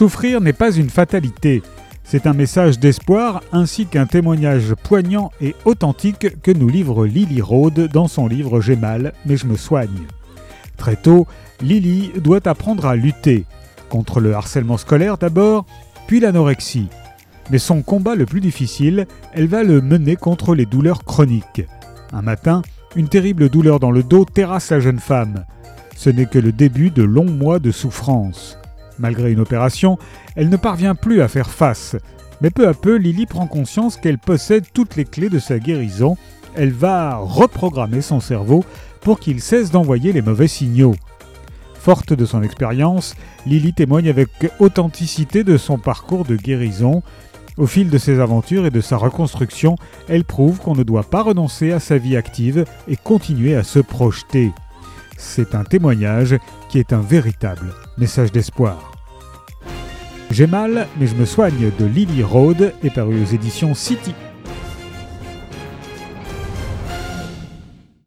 Souffrir n'est pas une fatalité. C'est un message d'espoir ainsi qu'un témoignage poignant et authentique que nous livre Lily Rhodes dans son livre J'ai mal, mais je me soigne. Très tôt, Lily doit apprendre à lutter, contre le harcèlement scolaire d'abord, puis l'anorexie. Mais son combat le plus difficile, elle va le mener contre les douleurs chroniques. Un matin, une terrible douleur dans le dos terrasse la jeune femme. Ce n'est que le début de longs mois de souffrance. Malgré une opération, elle ne parvient plus à faire face. Mais peu à peu, Lily prend conscience qu'elle possède toutes les clés de sa guérison. Elle va reprogrammer son cerveau pour qu'il cesse d'envoyer les mauvais signaux. Forte de son expérience, Lily témoigne avec authenticité de son parcours de guérison. Au fil de ses aventures et de sa reconstruction, elle prouve qu'on ne doit pas renoncer à sa vie active et continuer à se projeter. C'est un témoignage qui est un véritable message d'espoir. J'ai mal, mais je me soigne de Lily Rhodes est paru aux éditions City.